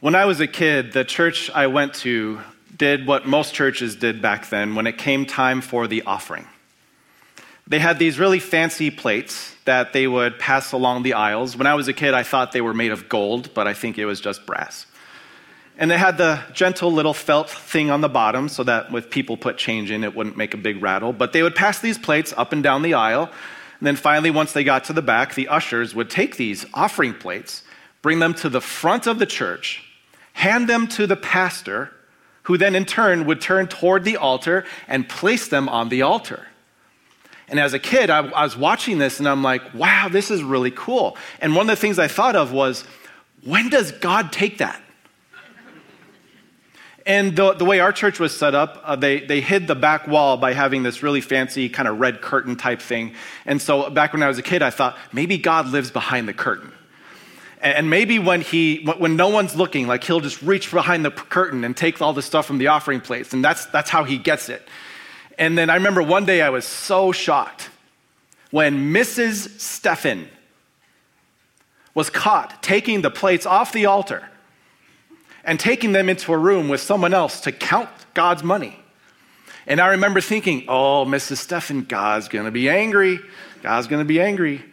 When I was a kid, the church I went to did what most churches did back then when it came time for the offering. They had these really fancy plates that they would pass along the aisles. When I was a kid, I thought they were made of gold, but I think it was just brass. And they had the gentle little felt thing on the bottom so that if people put change in, it wouldn't make a big rattle. But they would pass these plates up and down the aisle. And then finally, once they got to the back, the ushers would take these offering plates, bring them to the front of the church, hand them to the pastor, who then in turn would turn toward the altar and place them on the altar. And as a kid, I, I, was watching this and I'm like, wow, this is really cool. And one of the things I thought of was, when does God take that? And the, the way our church was set up, uh, they, they hid the back wall by having this really fancy kind of red curtain type thing. And so back when I was a kid, I thought maybe God lives behind the curtain. And maybe when he, when no one's looking, like he'll just reach behind the curtain and take all the stuff from the offering plates. And that's, that's how he gets it. And then I remember one day I was so shocked when Mrs. Steffen was caught taking the plates off the altar and taking them into a room with someone else to count God's money. And I remember thinking, oh, Mrs. Steffen, God's gonna be angry. God's gonna be angry.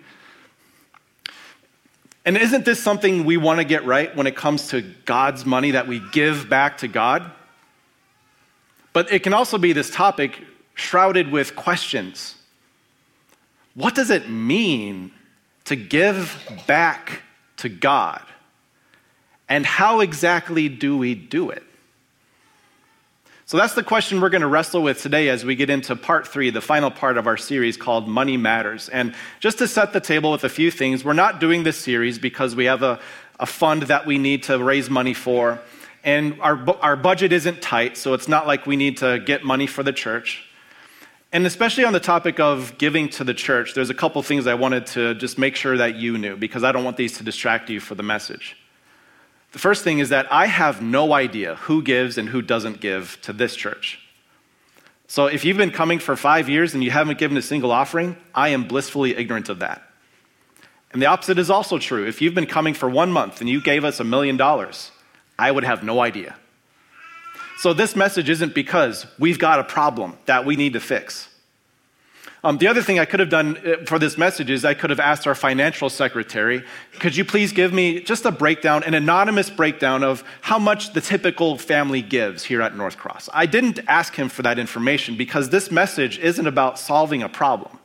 And isn't this something we want to get right when it comes to God's money that we give back to God? But it can also be this topic shrouded with questions. What does it mean to give back to God? And how exactly do we do it? So that's the question we're going to wrestle with today as we get into part three, the final part of our series called Money Matters. And just to set the table with a few things, we're not doing this series because we have a, a fund that we need to raise money for. And our, our budget isn't tight, so it's not like we need to get money for the church. And especially on the topic of giving to the church, there's a couple things I wanted to just make sure that you knew because I don't want these to distract you for the message. The first thing is that I have no idea who gives and who doesn't give to this church. So if you've been coming for five years and you haven't given a single offering, I am blissfully ignorant of that. And the opposite is also true. If you've been coming for one month and you gave us a million dollars, I would have no idea. So this message isn't because we've got a problem that we need to fix. Um, the other thing I could have done uh, for this message is I could have asked our financial secretary, could you please give me just a breakdown, an anonymous breakdown of how much the typical family gives here at North Cross? I didn't ask him for that information because this message isn't about solving a problem.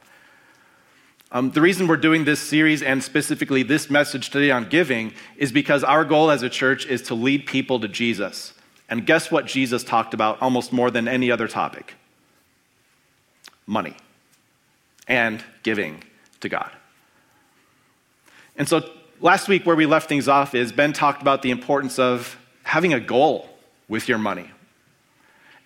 Um, the reason we're doing this series and specifically this message today on giving is because our goal as a church is to lead people to Jesus. And guess what Jesus talked about almost more than any other topic? Money and giving to God. And so last week, where we left things off, is Ben talked about the importance of having a goal with your money.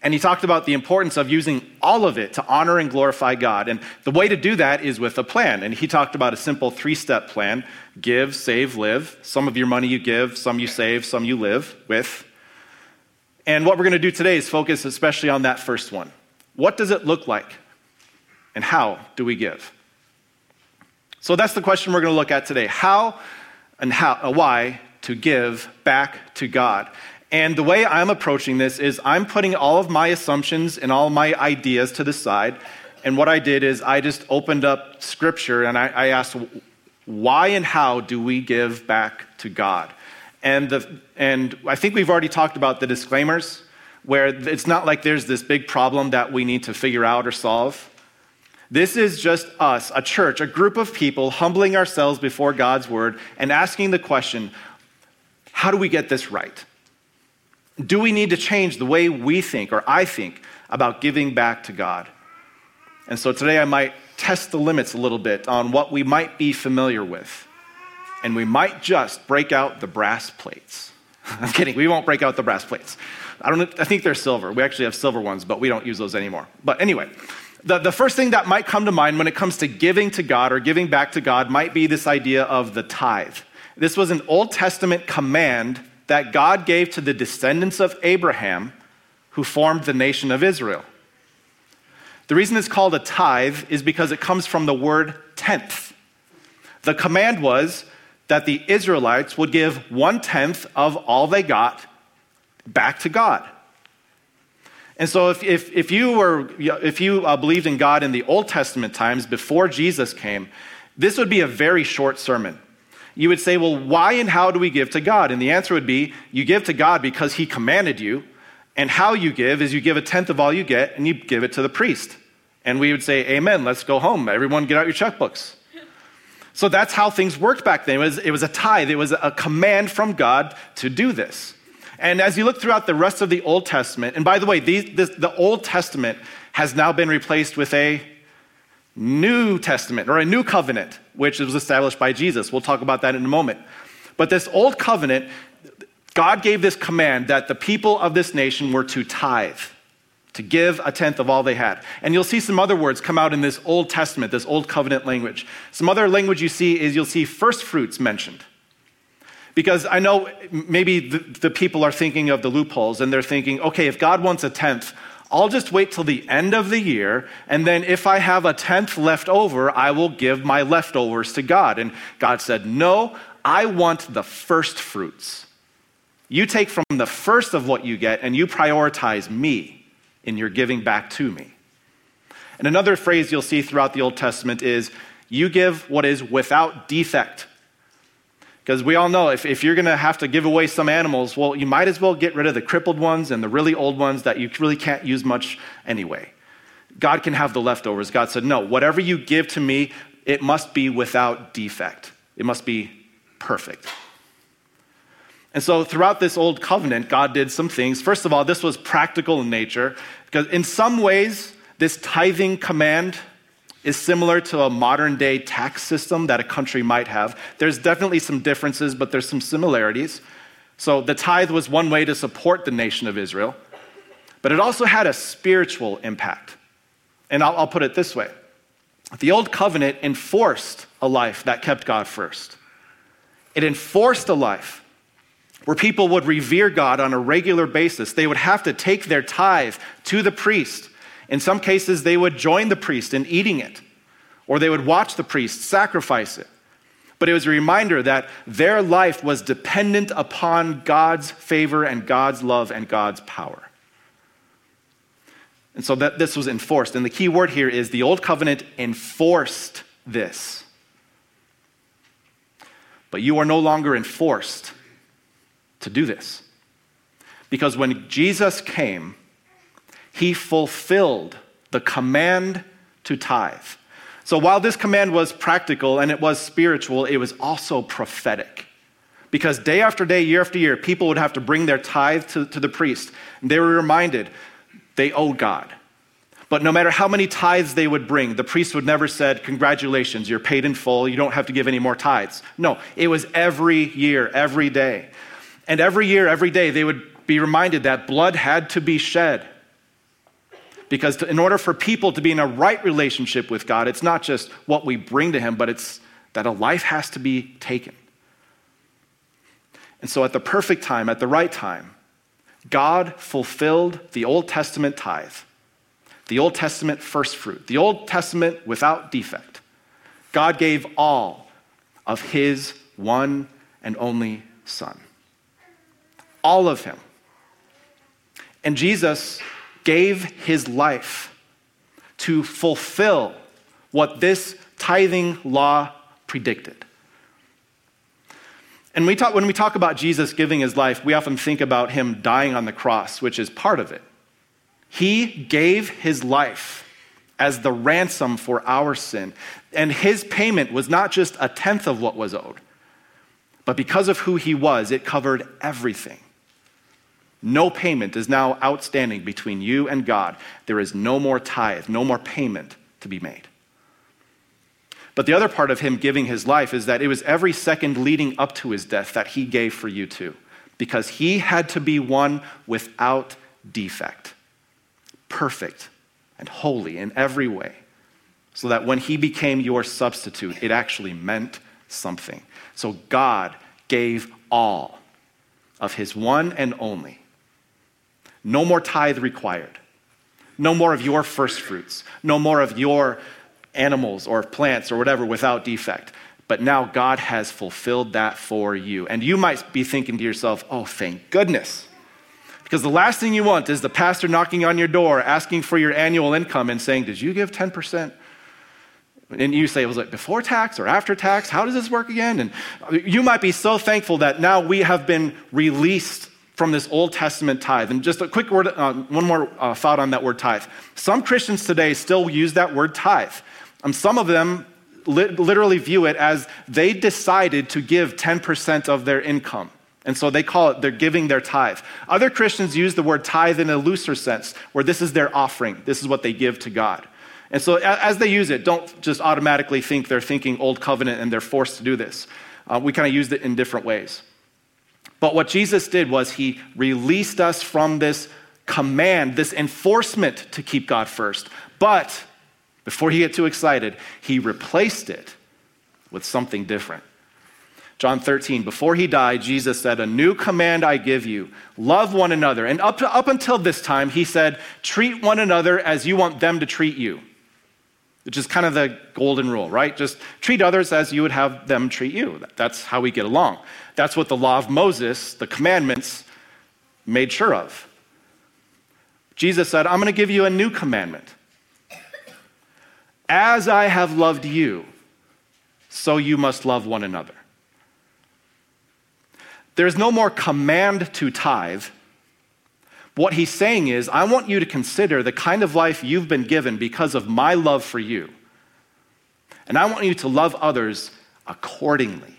And he talked about the importance of using all of it to honor and glorify God. And the way to do that is with a plan. And he talked about a simple three step plan give, save, live. Some of your money you give, some you save, some you live with. And what we're going to do today is focus especially on that first one. What does it look like and how do we give? So that's the question we're going to look at today. How and how, uh, why to give back to God. And the way I'm approaching this is I'm putting all of my assumptions and all my ideas to the side. And what I did is I just opened up scripture and I, I asked, why and how do we give back to God? And, the, and I think we've already talked about the disclaimers, where it's not like there's this big problem that we need to figure out or solve. This is just us, a church, a group of people humbling ourselves before God's word and asking the question how do we get this right? Do we need to change the way we think or I think about giving back to God? And so today I might test the limits a little bit on what we might be familiar with. And we might just break out the brass plates. I'm kidding, we won't break out the brass plates. I, don't, I think they're silver. We actually have silver ones, but we don't use those anymore. But anyway, the, the first thing that might come to mind when it comes to giving to God or giving back to God might be this idea of the tithe. This was an Old Testament command that God gave to the descendants of Abraham who formed the nation of Israel. The reason it's called a tithe is because it comes from the word tenth. The command was that the Israelites would give one tenth of all they got back to God. And so, if, if, if you, were, if you uh, believed in God in the Old Testament times before Jesus came, this would be a very short sermon. You would say, Well, why and how do we give to God? And the answer would be, You give to God because He commanded you. And how you give is you give a tenth of all you get and you give it to the priest. And we would say, Amen, let's go home. Everyone get out your checkbooks. So that's how things worked back then. It was, it was a tithe, it was a command from God to do this. And as you look throughout the rest of the Old Testament, and by the way, these, this, the Old Testament has now been replaced with a New Testament or a new covenant, which was established by Jesus. We'll talk about that in a moment. But this Old Covenant, God gave this command that the people of this nation were to tithe, to give a tenth of all they had. And you'll see some other words come out in this Old Testament, this Old Covenant language. Some other language you see is you'll see first fruits mentioned. Because I know maybe the, the, people are thinking of the loopholes and they're thinking, okay, if God wants a tenth, I'll just wait till the end of the year, and then if I have a tenth left over, I will give my leftovers to God. And God said, No, I want the first fruits. You take from the first of what you get and you prioritize me in your giving back to me. And another phrase you'll see throughout the Old Testament is, You give what is without defect. Because we all know if, if you're going to have to give away some animals, well, you might as well get rid of the crippled ones and the really old ones that you really can't use much anyway. God can have the leftovers. God said, no, whatever you give to me, it must be without defect, it must be perfect. And so, throughout this old covenant, God did some things. First of all, this was practical in nature, because in some ways, this tithing command is similar to a modern day tax system that a country might have. There's definitely some differences, but there's some similarities. So the tithe was one way to support the nation of Israel, but it also had a spiritual impact. And I'll, I'll put it this way the old covenant enforced a life that kept God first, it enforced a life where people would revere God on a regular basis. They would have to take their tithe to the priest in some cases, they would join the priest in eating it, or they would watch the priest sacrifice it. But it was a reminder that their life was dependent upon God's favor and God's love and God's power. And so that this was enforced. And the key word here is the old covenant enforced this. But you are no longer enforced to do this. Because when Jesus came, he fulfilled the command to tithe. So while this command was practical and it was spiritual, it was also prophetic. Because day after day, year after year, people would have to bring their tithe to, to the priest. And they were reminded they owed God. But no matter how many tithes they would bring, the priest would never said, "Congratulations, you're paid in full. You don't have to give any more tithes." No, it was every year, every day. And every year, every day they would be reminded that blood had to be shed. Because in order for people to be in a right relationship with God, it's not just what we bring to Him, but it's that a life has to be taken. And so, at the perfect time, at the right time, God fulfilled the Old Testament tithe, the Old Testament first fruit, the Old Testament without defect. God gave all of His one and only Son. All of Him. And Jesus gave his life to fulfill what this tithing law predicted. And we talk, when we talk about Jesus giving his life, we often think about him dying on the cross, which is part of it. He gave his life as the ransom for our sin. And his payment was not just a tenth of what was owed, but because of who he was, it covered everything. No payment is now outstanding between you and God. There is no more tithe, no more payment to be made. But the other part of him giving his life is that it was every second leading up to his death that he gave for you too, because he had to be one without defect, perfect and holy in every way, so that when he became your substitute, it actually meant something. So God gave all of his one and only no more tithe required. No more of your first fruits. No more of your animals or plants or whatever without defect. but now God has fulfilled that for you. And you might be thinking to yourself, oh, thank goodness. Because the last thing you want is the pastor knocking on your door asking for your annual income and saying, Did you give 10%? And you say, Was it before tax or after tax? How does this work again? And you might be so thankful that now we have been released from this Old Testament tithe. And just a quick word, uh, one more uh, thought on that word tithe. Some Christians today still use that word tithe. Um, some of them li- literally view it as they decided to give 10% of their income. And so they call it, they're giving their tithe. Other Christians use the word tithe in a looser sense, where this is their offering, this is what they give to God. And so as they use it, don't just automatically think they're thinking Old Covenant and they're forced to do this. Uh, we kind of used it in different ways. But what Jesus did was he released us from this command, this enforcement to keep God first. But before you get too excited, he replaced it with something different. John 13, before he died, Jesus said, A new command I give you love one another. And up, to, up until this time, he said, Treat one another as you want them to treat you, which is kind of the golden rule, right? Just treat others as you would have them treat you. That's how we get along. That's what the law of Moses, the commandments, made sure of. Jesus said, I'm going to give you a new commandment. As I have loved you, so you must love one another. There's no more command to tithe. What he's saying is, I want you to consider the kind of life you've been given because of my love for you. And I want you to love others accordingly.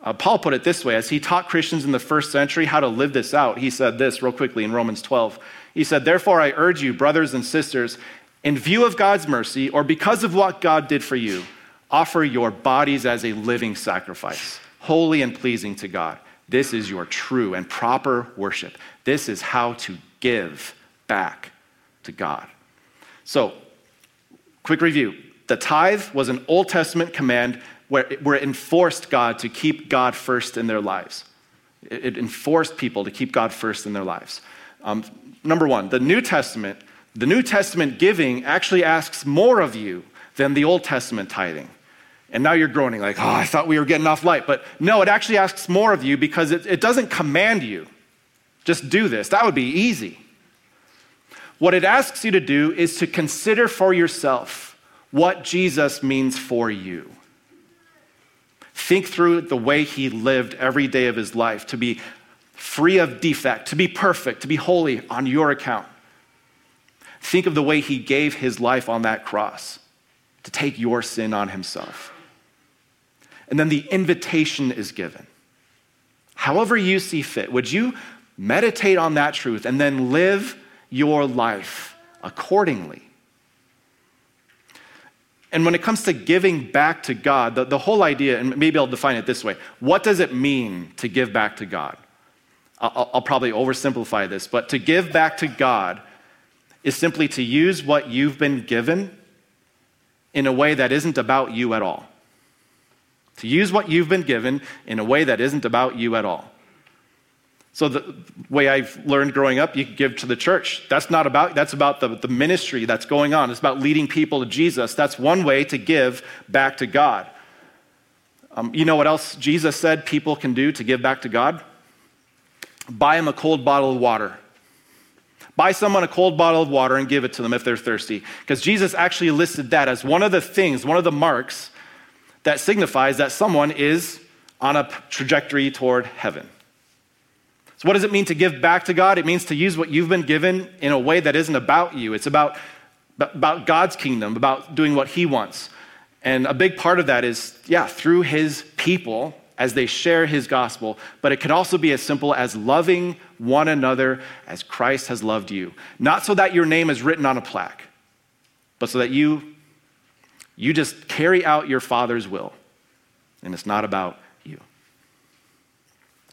Uh, Paul put it this way as he taught Christians in the first century how to live this out, he said this real quickly in Romans 12. He said, Therefore, I urge you, brothers and sisters, in view of God's mercy, or because of what God did for you, offer your bodies as a living sacrifice holy and pleasing to God. This is your true and proper worship. This is how to give back to God. So, quick review the tithe was an Old Testament command where it, where it enforced God to keep God first in their lives. It, it enforced people to keep God first in their lives. Um, number one, the New Testament, the New Testament giving actually asks more of you than the Old Testament tithing. And now you're groaning, like, oh, I thought we were getting off light. But no, it actually asks more of you because it, it doesn't command you. Just do this. That would be easy. What it asks you to do is to consider for yourself what Jesus means for you. Think through the way he lived every day of his life to be free of defect, to be perfect, to be holy on your account. Think of the way he gave his life on that cross to take your sin on himself. And then the invitation is given. However, you see fit, would you meditate on that truth and then live your life accordingly? And when it comes to giving back to God, the, the whole idea, and maybe I'll define it this way what does it mean to give back to God? I'll, I'll probably oversimplify this, but to give back to God is simply to use what you've been given in a way that isn't about you at all to use what you've been given in a way that isn't about you at all. So the way I've learned growing up, you give to the church. That's not about, that's about the, the ministry that's going on. It's about leading people to Jesus. That's one way to give back to God. Um, you know what else Jesus said people can do to give back to God? Buy them a cold bottle of water. Buy someone a cold bottle of water and give it to them if they're thirsty. Because Jesus actually listed that as one of the things, one of the marks that signifies that someone is on a trajectory toward heaven. So, what does it mean to give back to God? It means to use what you've been given in a way that isn't about you. It's about, about God's kingdom, about doing what He wants. And a big part of that is, yeah, through His people as they share His gospel. But it can also be as simple as loving one another as Christ has loved you. Not so that your name is written on a plaque, but so that you you just carry out your Father's will, and it's not about you.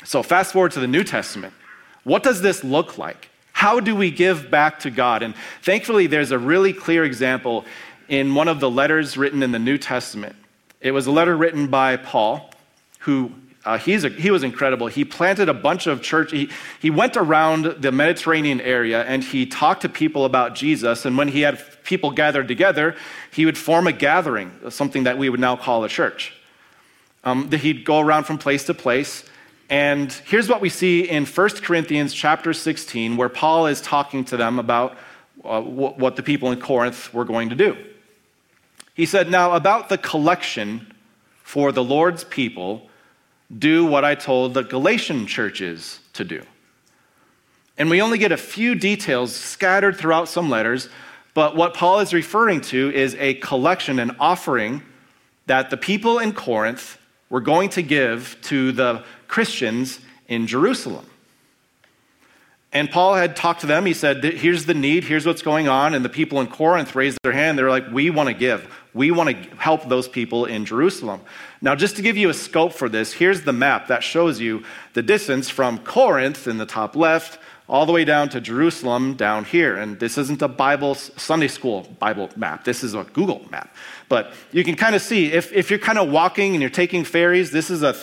So, fast forward to the New Testament. What does this look like? How do we give back to God? And thankfully, there's a really clear example in one of the letters written in the New Testament. It was a letter written by Paul, who uh, he's a, he was incredible. He planted a bunch of church. He, he went around the Mediterranean area and he talked to people about Jesus. And when he had people gathered together, he would form a gathering, something that we would now call a church. Um, he'd go around from place to place. And here's what we see in 1 Corinthians chapter 16, where Paul is talking to them about uh, what the people in Corinth were going to do. He said, Now, about the collection for the Lord's people, do what I told the Galatian churches to do. And we only get a few details scattered throughout some letters, but what Paul is referring to is a collection, an offering that the people in Corinth were going to give to the Christians in Jerusalem. And Paul had talked to them. He said, Here's the need, here's what's going on. And the people in Corinth raised their hand. They're like, We want to give. We want to help those people in Jerusalem. Now, just to give you a scope for this, here's the map that shows you the distance from Corinth in the top left all the way down to Jerusalem down here. And this isn't a Bible, Sunday school Bible map. This is a Google map. But you can kind of see if, if you're kind of walking and you're taking ferries, this is a,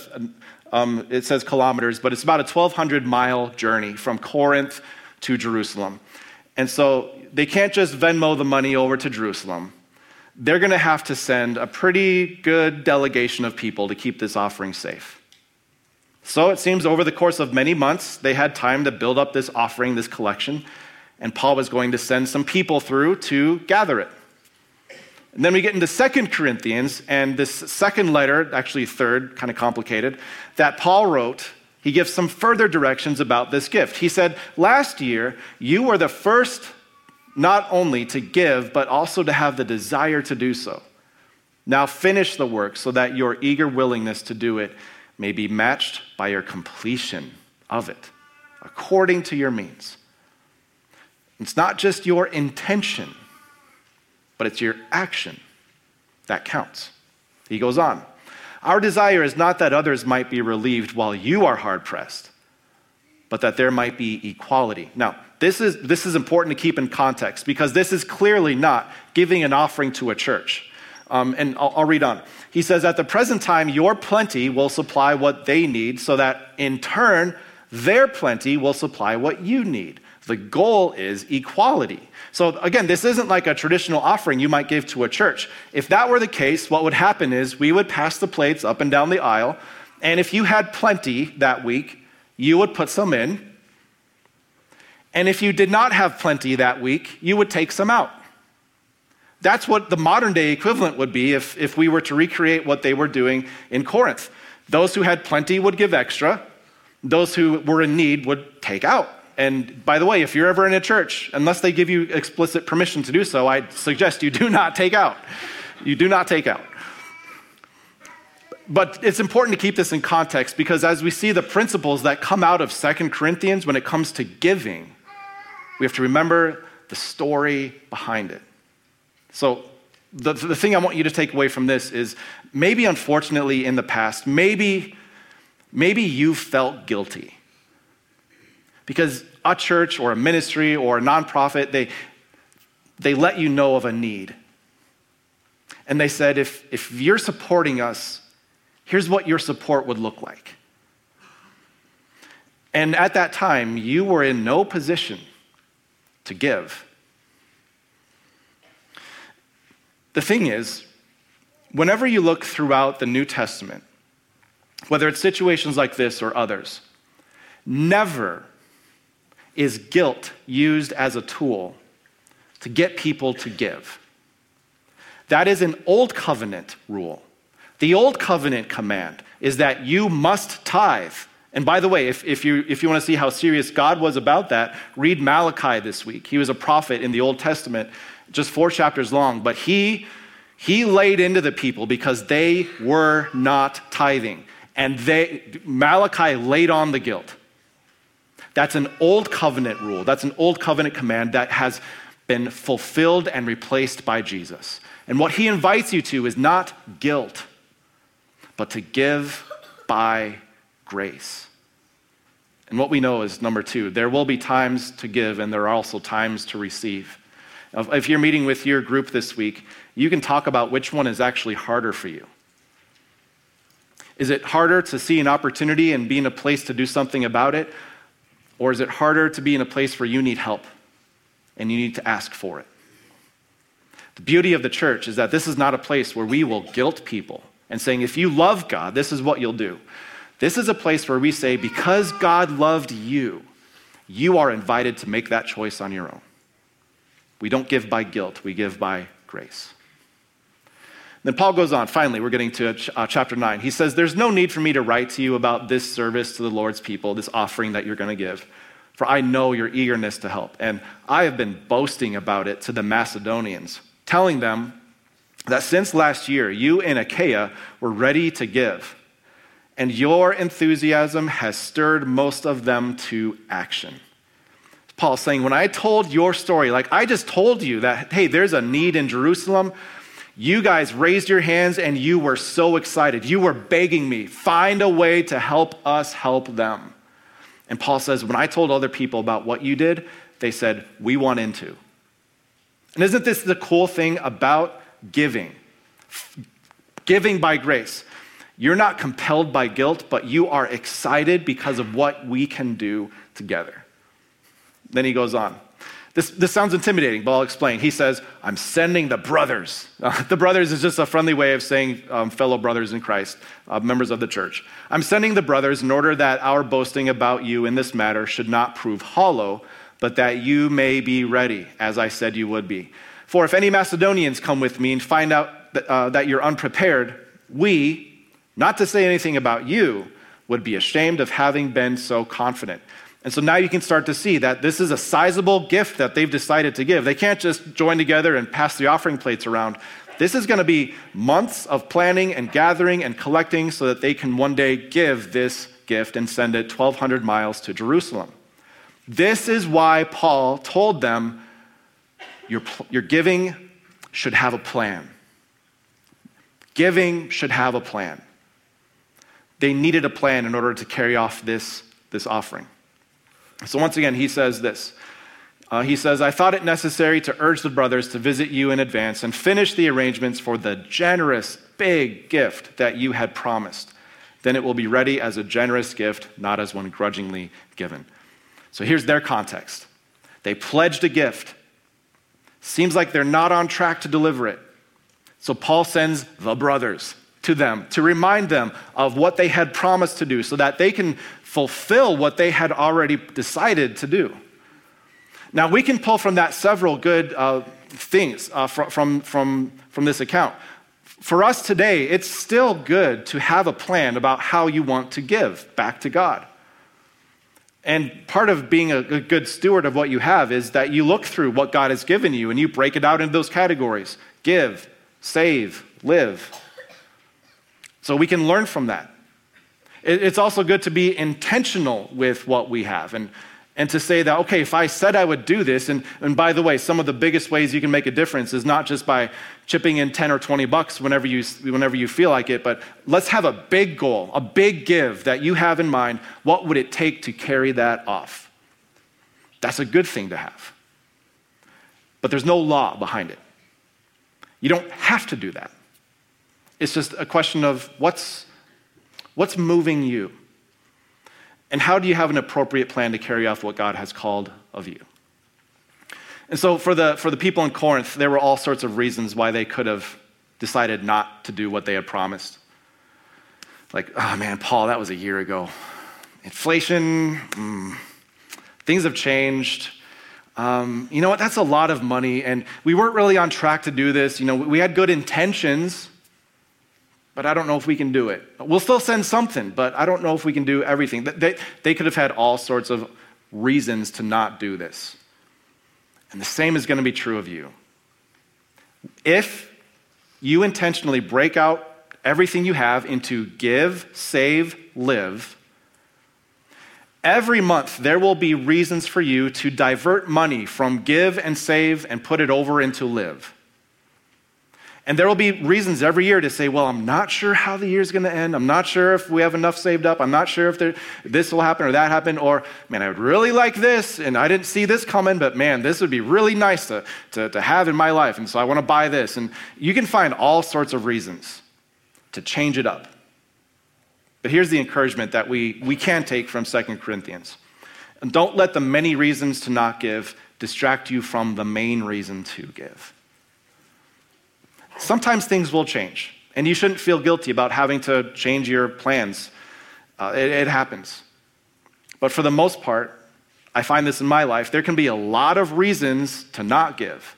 um, it says kilometers, but it's about a 1,200 mile journey from Corinth to Jerusalem. And so they can't just Venmo the money over to Jerusalem. They're going to have to send a pretty good delegation of people to keep this offering safe. So it seems over the course of many months, they had time to build up this offering, this collection, and Paul was going to send some people through to gather it. And then we get into Second Corinthians, and this second letter, actually third, kind of complicated, that Paul wrote, he gives some further directions about this gift. He said, Last year, you were the first not only to give, but also to have the desire to do so. Now finish the work so that your eager willingness to do it may be matched by your completion of it, according to your means. It's not just your intention, but it's your action that counts. He goes on. Our desire is not that others might be relieved while you are hard pressed, but that there might be equality. Now, this is, this is important to keep in context because this is clearly not giving an offering to a church. Um, and I'll, I'll read on. He says, At the present time, your plenty will supply what they need, so that in turn, their plenty will supply what you need. The goal is equality. So, again, this isn't like a traditional offering you might give to a church. If that were the case, what would happen is we would pass the plates up and down the aisle, and if you had plenty that week, you would put some in. And if you did not have plenty that week, you would take some out. That's what the modern day equivalent would be if, if we were to recreate what they were doing in Corinth. Those who had plenty would give extra, those who were in need would take out. And by the way, if you're ever in a church, unless they give you explicit permission to do so, I suggest you do not take out. You do not take out. But it's important to keep this in context because as we see the principles that come out of Second Corinthians when it comes to giving, we have to remember the story behind it. So, the, the thing I want you to take away from this is maybe, unfortunately, in the past, maybe, maybe you felt guilty. Because a church or a ministry or a nonprofit, they, they let you know of a need. And they said, if, if you're supporting us, here's what your support would look like. And at that time, you were in no position to give. The thing is, whenever you look throughout the New Testament, whether it's situations like this or others, never is guilt used as a tool to get people to give. That is an old covenant rule. The old covenant command is that you must tithe. And by the way, if, if, you, if you want to see how serious God was about that, read Malachi this week. He was a prophet in the Old Testament just four chapters long, but he, he laid into the people because they were not tithing. And they, Malachi laid on the guilt. That's an old covenant rule. That's an old covenant command that has been fulfilled and replaced by Jesus. And what he invites you to is not guilt, but to give by grace. And what we know is number two, there will be times to give, and there are also times to receive. If you're meeting with your group this week, you can talk about which one is actually harder for you. Is it harder to see an opportunity and be in a place to do something about it? Or is it harder to be in a place where you need help and you need to ask for it? The beauty of the church is that this is not a place where we will guilt people and saying, if you love God, this is what you'll do. This is a place where we say, because God loved you, you are invited to make that choice on your own. We don't give by guilt, we give by grace. Then Paul goes on. Finally, we're getting to uh, chapter 9. He says, There's no need for me to write to you about this service to the Lord's people, this offering that you're going to give, for I know your eagerness to help. And I have been boasting about it to the Macedonians, telling them that since last year, you in Achaia were ready to give, and your enthusiasm has stirred most of them to action. Paul saying, When I told your story, like I just told you that, hey, there's a need in Jerusalem, you guys raised your hands and you were so excited. You were begging me, find a way to help us help them. And Paul says, When I told other people about what you did, they said, We want into. And isn't this the cool thing about giving? Giving by grace. You're not compelled by guilt, but you are excited because of what we can do together. Then he goes on. This, this sounds intimidating, but I'll explain. He says, I'm sending the brothers. Uh, the brothers is just a friendly way of saying um, fellow brothers in Christ, uh, members of the church. I'm sending the brothers in order that our boasting about you in this matter should not prove hollow, but that you may be ready, as I said you would be. For if any Macedonians come with me and find out that, uh, that you're unprepared, we, not to say anything about you, would be ashamed of having been so confident. And so now you can start to see that this is a sizable gift that they've decided to give. They can't just join together and pass the offering plates around. This is going to be months of planning and gathering and collecting so that they can one day give this gift and send it 1,200 miles to Jerusalem. This is why Paul told them your, your giving should have a plan. Giving should have a plan. They needed a plan in order to carry off this, this offering. So, once again, he says this. Uh, he says, I thought it necessary to urge the brothers to visit you in advance and finish the arrangements for the generous, big gift that you had promised. Then it will be ready as a generous gift, not as one grudgingly given. So here's their context they pledged a gift. Seems like they're not on track to deliver it. So Paul sends the brothers to them to remind them of what they had promised to do so that they can fulfill what they had already decided to do. Now, we can pull from that several good uh, things uh, from, from, from, this account. For us today, it's still good to have a plan about how you want to give back to God. And part of being a, good steward of what you have is that you look through what God has given you and you break it out into those categories give, save, live. So we can learn from that. It's also good to be intentional with what we have and, and to say that, okay, if I said I would do this, and, and by the way, some of the biggest ways you can make a difference is not just by chipping in 10 or 20 bucks whenever you, whenever you feel like it, but let's have a big goal, a big give that you have in mind. What would it take to carry that off? That's a good thing to have. But there's no law behind it. You don't have to do that. It's just a question of what's What's moving you? And how do you have an appropriate plan to carry off what God has called of you? And so, for the, for the people in Corinth, there were all sorts of reasons why they could have decided not to do what they had promised. Like, oh man, Paul, that was a year ago. Inflation, mm, things have changed. Um, you know what? That's a lot of money, and we weren't really on track to do this. You know, we had good intentions, but I don't know if we can do it. We'll still send something, but I don't know if we can do everything. They, they could have had all sorts of reasons to not do this. And the same is going to be true of you. If you intentionally break out everything you have into give, save, live, every month there will be reasons for you to divert money from give and save and put it over into live. And there will be reasons every year to say, well, I'm not sure how the year's going to end. I'm not sure if we have enough saved up. I'm not sure if there, this will happen or that happen. Or, man, I would really like this, and I didn't see this coming, but man, this would be really nice to, to, to have in my life. And so I want to buy this. And you can find all sorts of reasons to change it up. But here's the encouragement that we, we can take from 2 Corinthians. And don't let the many reasons to not give distract you from the main reason to give. Sometimes things will change, and you shouldn't feel guilty about having to change your plans. Uh, it, it happens. But for the most part, I find this in my life, there can be a lot of reasons to not give.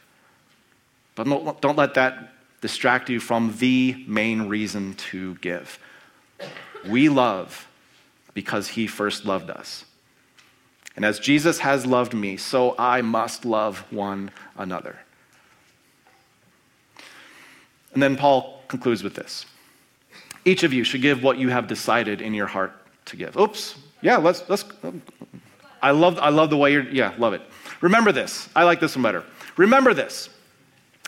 But don't let that distract you from the main reason to give. We love because he first loved us. And as Jesus has loved me, so I must love one another. And then Paul concludes with this Each of you should give what you have decided in your heart to give. Oops. Yeah, let's, let's. I love, I love the way you're, yeah, love it. Remember this. I like this one better. Remember this.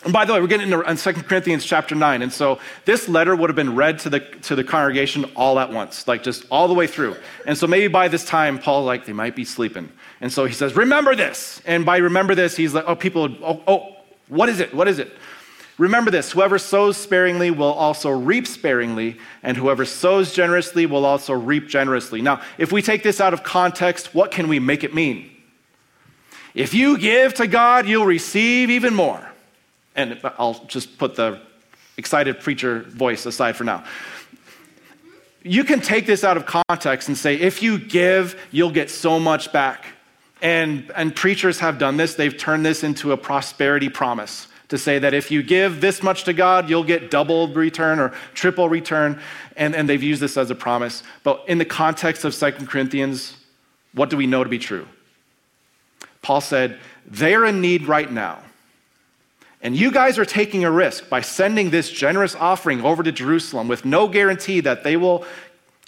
And by the way, we're getting into 2 Corinthians chapter 9. And so this letter would have been read to the, to the congregation all at once, like just all the way through. And so maybe by this time, Paul, like, they might be sleeping. And so he says, Remember this. And by remember this, he's like, Oh, people, oh, oh what is it? What is it? Remember this whoever sows sparingly will also reap sparingly, and whoever sows generously will also reap generously. Now, if we take this out of context, what can we make it mean? If you give to God, you'll receive even more and I'll just put the excited preacher voice aside for now. You can take this out of context and say, if you give, you'll get so much back. And, and preachers have done this. They've turned this into a prosperity promise to say that if you give this much to God, you'll get double return or triple return. And, and they've used this as a promise. But in the context of Second Corinthians, what do we know to be true? Paul said, they're in need right now. And you guys are taking a risk by sending this generous offering over to Jerusalem with no guarantee that they will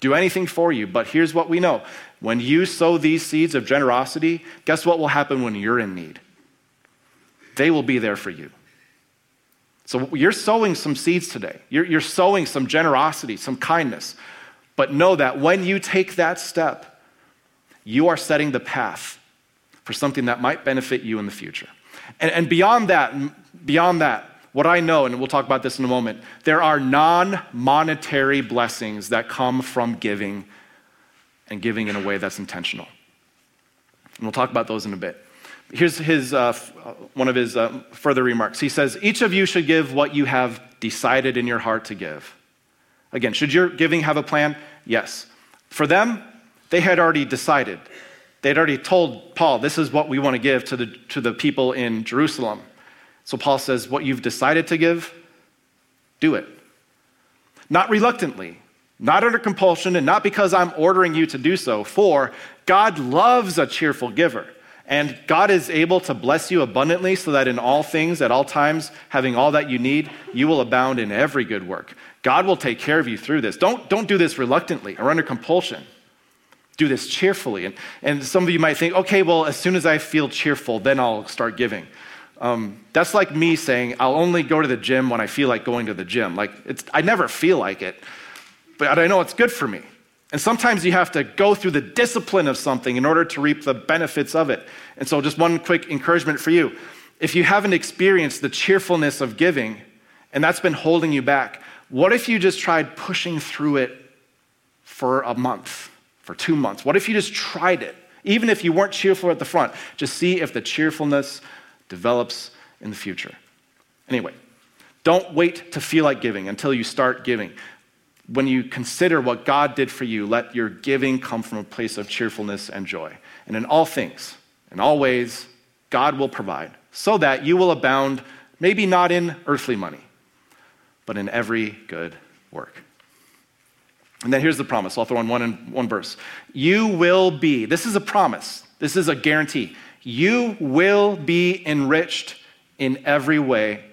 do anything for you. But here's what we know when you sow these seeds of generosity, guess what will happen when you're in need? They will be there for you. So you're sowing some seeds today. You're, you're sowing some generosity, some kindness. But know that when you take that step, you are setting the path for something that might benefit you in the future. And, and beyond that, beyond that, what I know, and we'll talk about this in a moment, there are non monetary blessings that come from giving and giving in a way that's intentional. And we'll talk about those in a bit. Here's his, uh, uh, one of his uh, further remarks. He says, Each of you should give what you have decided in your heart to give. Again, should your giving have a plan? Yes. For them, they had already decided. They'd already told Paul, This is what we want to give to the, to the people in Jerusalem. So Paul says, What you've decided to give, do it. Not reluctantly, not under compulsion, and not because I'm ordering you to do so, for God loves a cheerful giver. And God is able to bless you abundantly so that in all things, at all times, having all that you need, you will abound in every good work. God will take care of you through this. Don't, don't do this reluctantly or under compulsion. Do this cheerfully. And, and some of you might think, okay, well, as soon as I feel cheerful, then I'll start giving. Um, that's like me saying, I'll only go to the gym when I feel like going to the gym. Like, it's, I never feel like it, but I know it's good for me. And sometimes you have to go through the discipline of something in order to reap the benefits of it. And so, just one quick encouragement for you. If you haven't experienced the cheerfulness of giving, and that's been holding you back, what if you just tried pushing through it for a month, for two months? What if you just tried it? Even if you weren't cheerful at the front, just see if the cheerfulness develops in the future. Anyway, don't wait to feel like giving until you start giving. When you consider what God did for you, let your giving come from a place of cheerfulness and joy. And in all things, in all ways, God will provide so that you will abound, maybe not in earthly money, but in every good work. And then here's the promise. I'll throw in one, in one verse. You will be, this is a promise, this is a guarantee you will be enriched in every way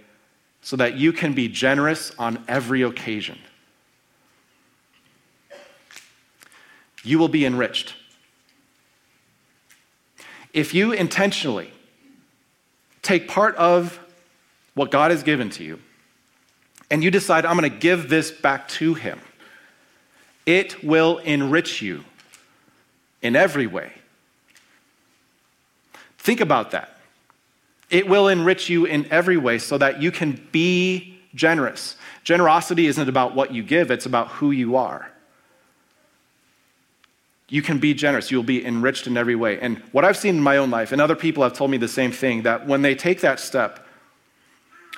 so that you can be generous on every occasion. You will be enriched. If you intentionally take part of what God has given to you and you decide, I'm going to give this back to Him, it will enrich you in every way. Think about that. It will enrich you in every way so that you can be generous. Generosity isn't about what you give, it's about who you are. You can be generous. You'll be enriched in every way. And what I've seen in my own life, and other people have told me the same thing, that when they take that step,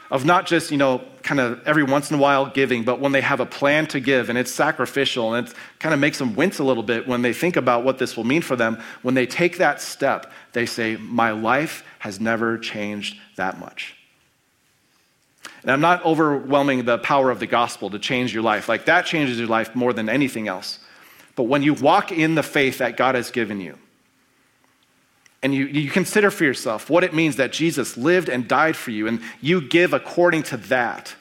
of not just, you know, kind of every once in a while giving, but when they have a plan to give and it's sacrificial and it kind of makes them wince a little bit when they think about what this will mean for them. When they take that step, they say, My life has never changed that much. And I'm not overwhelming the power of the gospel to change your life. Like that changes your life more than anything else. But when you walk in the faith that God has given you, and you, you consider for yourself what it means that Jesus lived and died for you, and you give according to that,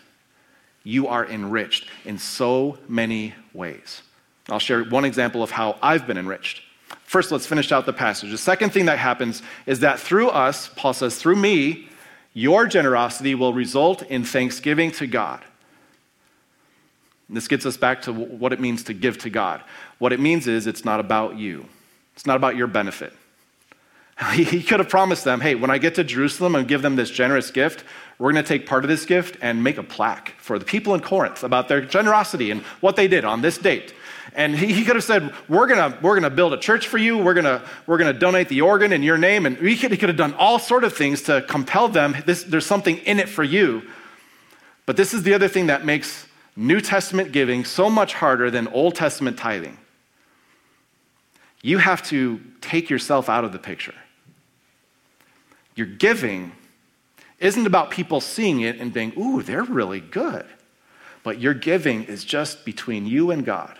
you are enriched in so many ways. I'll share one example of how I've been enriched. First, let's finish out the passage. The second thing that happens is that through us, Paul says, through me, your generosity will result in thanksgiving to God. This gets us back to what it means to give to God. What it means is it's not about you, it's not about your benefit. He could have promised them, hey, when I get to Jerusalem and give them this generous gift, we're going to take part of this gift and make a plaque for the people in Corinth about their generosity and what they did on this date. And he, he could have said, we're going to, we're going to build a church for you. We're going to, we're going to donate the organ in your name. And he could, he could have done all sort of things to compel them. This, there's something in it for you. But this is the other thing that makes New Testament giving so much harder than Old Testament tithing. You have to take yourself out of the picture. Your giving isn't about people seeing it and being, ooh, they're really good. But your giving is just between you and God.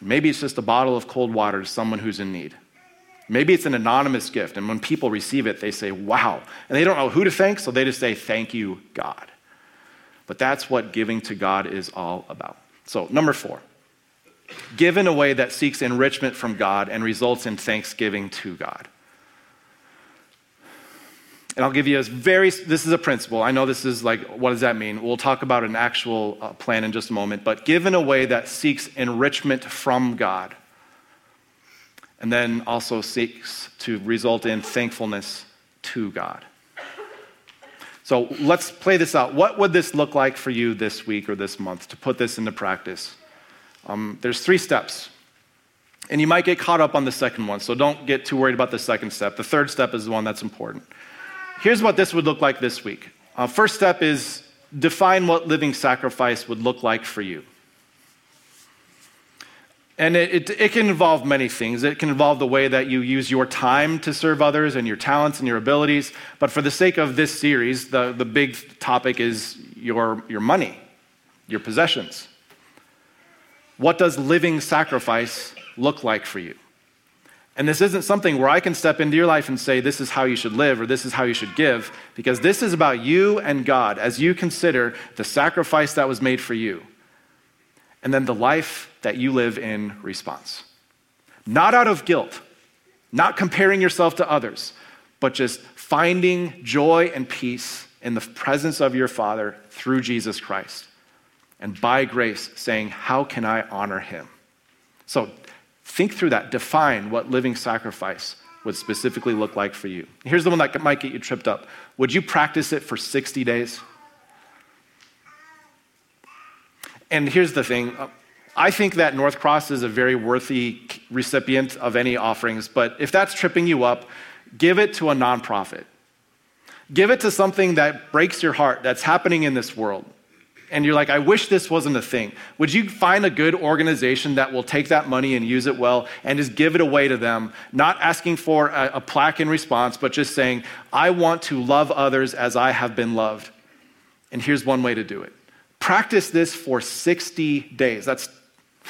Maybe it's just a bottle of cold water to someone who's in need. Maybe it's an anonymous gift, and when people receive it, they say, wow. And they don't know who to thank, so they just say, thank you, God. But that's what giving to God is all about. So, number four, give in a way that seeks enrichment from God and results in thanksgiving to God. And I'll give you a very, this is a principle. I know this is like, what does that mean? We'll talk about an actual uh, plan in just a moment, but give in a way that seeks enrichment from God. And then also seeks to result in thankfulness to God. So let's play this out. What would this look like for you this week or this month to put this into practice? Um, there's three steps. And you might get caught up on the second one, so don't get too worried about the second step. The third step is the one that's important. Here's what this would look like this week. Uh, first step is define what living sacrifice would look like for you. And it, it, it, can involve many things. It can involve the way that you use your time to serve others and your talents and your abilities. But for the sake of this series, the, the big topic is your, your money, your possessions. What does living sacrifice look like for you? And this isn't something where I can step into your life and say, this is how you should live or this is how you should give, because this is about you and God as you consider the sacrifice that was made for you and then the life that you live in response. Not out of guilt, not comparing yourself to others, but just finding joy and peace in the presence of your Father through Jesus Christ. And by grace, saying, How can I honor him? So Think through that. Define what living sacrifice would specifically look like for you. Here's the one that might get you tripped up. Would you practice it for 60 days? And here's the thing. I think that North Cross is a very worthy recipient of any offerings, but if that's tripping you up, give it to a nonprofit. Give it to something that breaks your heart, that's happening in this world. And you're like, I wish this wasn't a thing, would you find a good organization that will take that money and use it well and just give it away to them, not asking for a, a plaque in response, but just saying, I want to love others as I have been loved? And here's one way to do it practice this for 60 days. That's,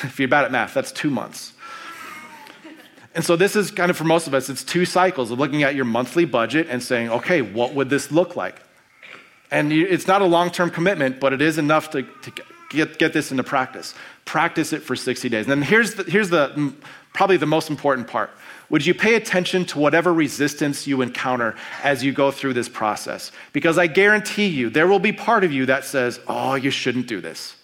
if you're bad at math, that's two months. And so, this is kind of for most of us, it's two cycles of looking at your monthly budget and saying, okay, what would this look like? And it's not a long term commitment, but it is enough to, to get, get this into practice. Practice it for 60 days. And then here's, the, here's the, probably the most important part. Would you pay attention to whatever resistance you encounter as you go through this process? Because I guarantee you, there will be part of you that says, oh, you shouldn't do this.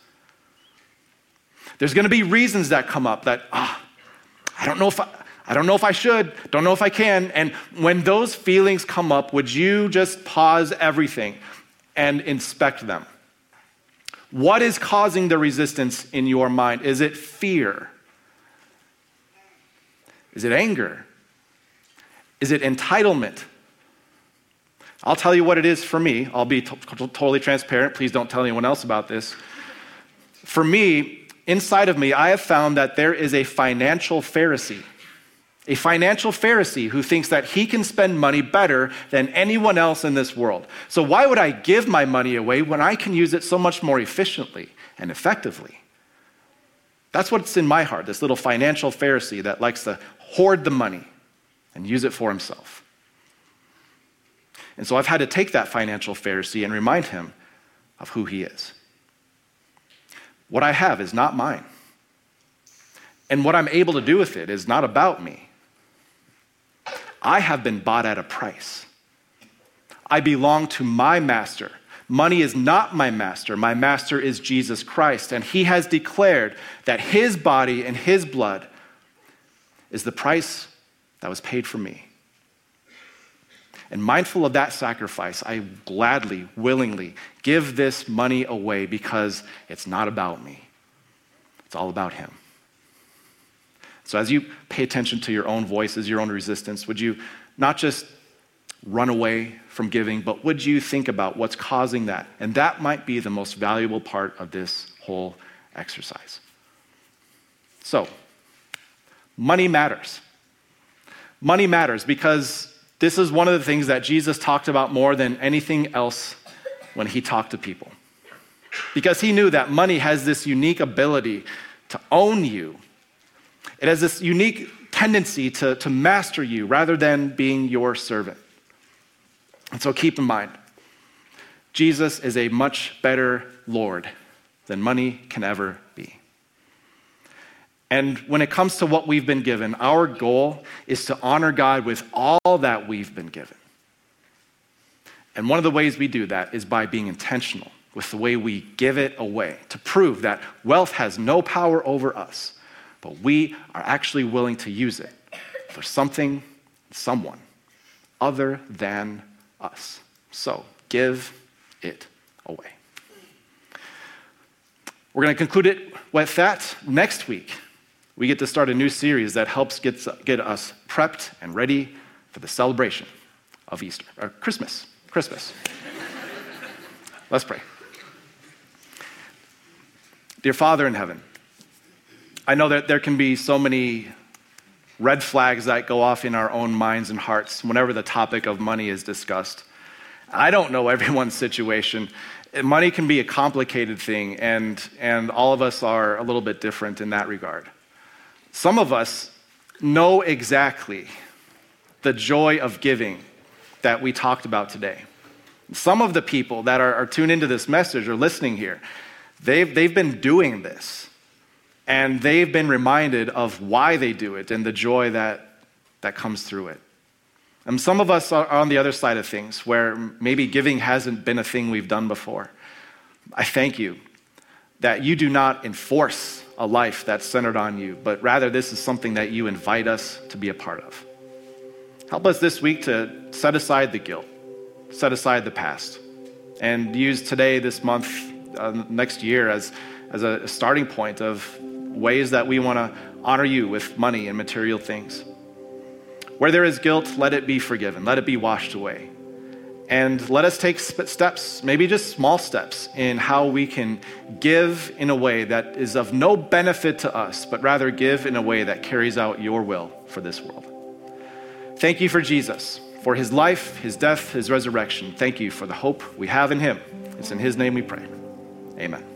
There's going to be reasons that come up that, ah, oh, I don't know if I, I don't know if I should, don't know if I can. And when those feelings come up, would you just pause everything? and inspect them. What is causing the resistance in your mind? Is it fear? Is it anger? Is it entitlement? I'll tell you what it is for me. I'll be t- totally transparent. Please don't tell anyone else about this. For me, inside of me, I have found that there is a financial Pharisee. A financial Pharisee who thinks that he can spend money better than anyone else in this world. So, why would I give my money away when I can use it so much more efficiently and effectively? That's what's in my heart, this little financial Pharisee that likes to hoard the money and use it for himself. And so I've had to take that financial Pharisee and remind him of who he is. What I have is not mine. And what I'm able to do with it is not about me. I have been bought at a price. I belong to my master. Money is not my master. My master is Jesus Christ. And he has declared that his body and his blood is the price that was paid for me. And mindful of that sacrifice, I gladly, willingly give this money away because it's not about me, it's all about Him. So, as you pay attention to your own voices, your own resistance, would you not just run away from giving, but would you think about what's causing that? And that might be the most valuable part of this whole exercise. So, money matters. Money matters because this is one of the things that Jesus talked about more than anything else when he talked to people. Because he knew that money has this unique ability to own you, it has this unique tendency to, to master you rather than being your servant. And so keep in mind, Jesus is a much better Lord than money can ever be. And when it comes to what we've been given, our goal is to honor God with all that we've been given. And one of the ways we do that is by being intentional with the way we give it away to prove that wealth has no power over us, but we are actually willing to use it for something, someone other than us. So give it away. We're going to conclude it with that next week we get to start a new series that helps get, get us prepped and ready for the celebration of Easter, or Christmas. Christmas. Let's pray. Dear Father in heaven, I know that there can be so many red flags that go off in our own minds and hearts whenever the topic of money is discussed. I don't know everyone's situation. Money can be a complicated thing, and, and all of us are a little bit different in that regard. Some of us know exactly the joy of giving that we talked about today. Some of the people that are, are tuned into this message or listening here, they've, they've been doing this and they've been reminded of why they do it and the joy that, that comes through it. And some of us are on the other side of things where maybe giving hasn't been a thing we've done before. I thank you that you do not enforce a life that's centered on you, but rather this is something that you invite us to be a part of. Help us this week to set aside the guilt, set aside the past, and use today, this month, uh, next year as, as a starting point of ways that we want to honor you with money and material things. Where there is guilt, let it be forgiven, let it be washed away. And let us take steps, maybe just small steps, in how we can give in a way that is of no benefit to us, but rather give in a way that carries out your will for this world. Thank you for Jesus, for his life, his death, his resurrection. Thank you for the hope we have in him. It's in his name we pray. Amen.